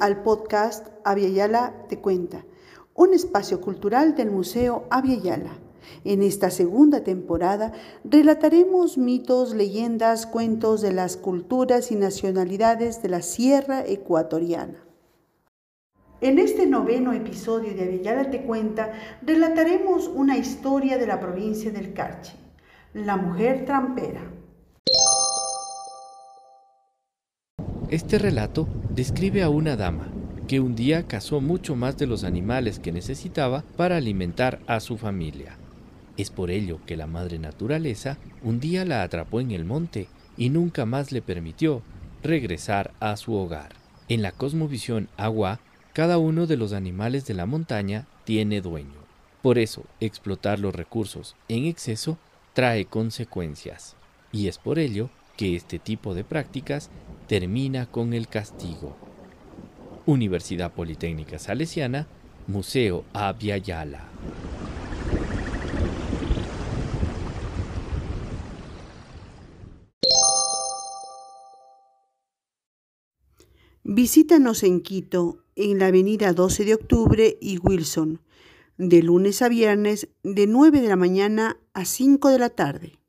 al podcast Yala Te Cuenta, un espacio cultural del Museo Yala. En esta segunda temporada relataremos mitos, leyendas, cuentos de las culturas y nacionalidades de la Sierra Ecuatoriana. En este noveno episodio de Avellala Te Cuenta relataremos una historia de la provincia del Carchi, la mujer trampera. Este relato describe a una dama que un día cazó mucho más de los animales que necesitaba para alimentar a su familia. Es por ello que la madre naturaleza un día la atrapó en el monte y nunca más le permitió regresar a su hogar. En la cosmovisión agua, cada uno de los animales de la montaña tiene dueño. Por eso, explotar los recursos en exceso trae consecuencias. Y es por ello que este tipo de prácticas termina con el castigo. Universidad Politécnica Salesiana, Museo Yala. Visítanos en Quito, en la avenida 12 de octubre y Wilson, de lunes a viernes de 9 de la mañana a 5 de la tarde.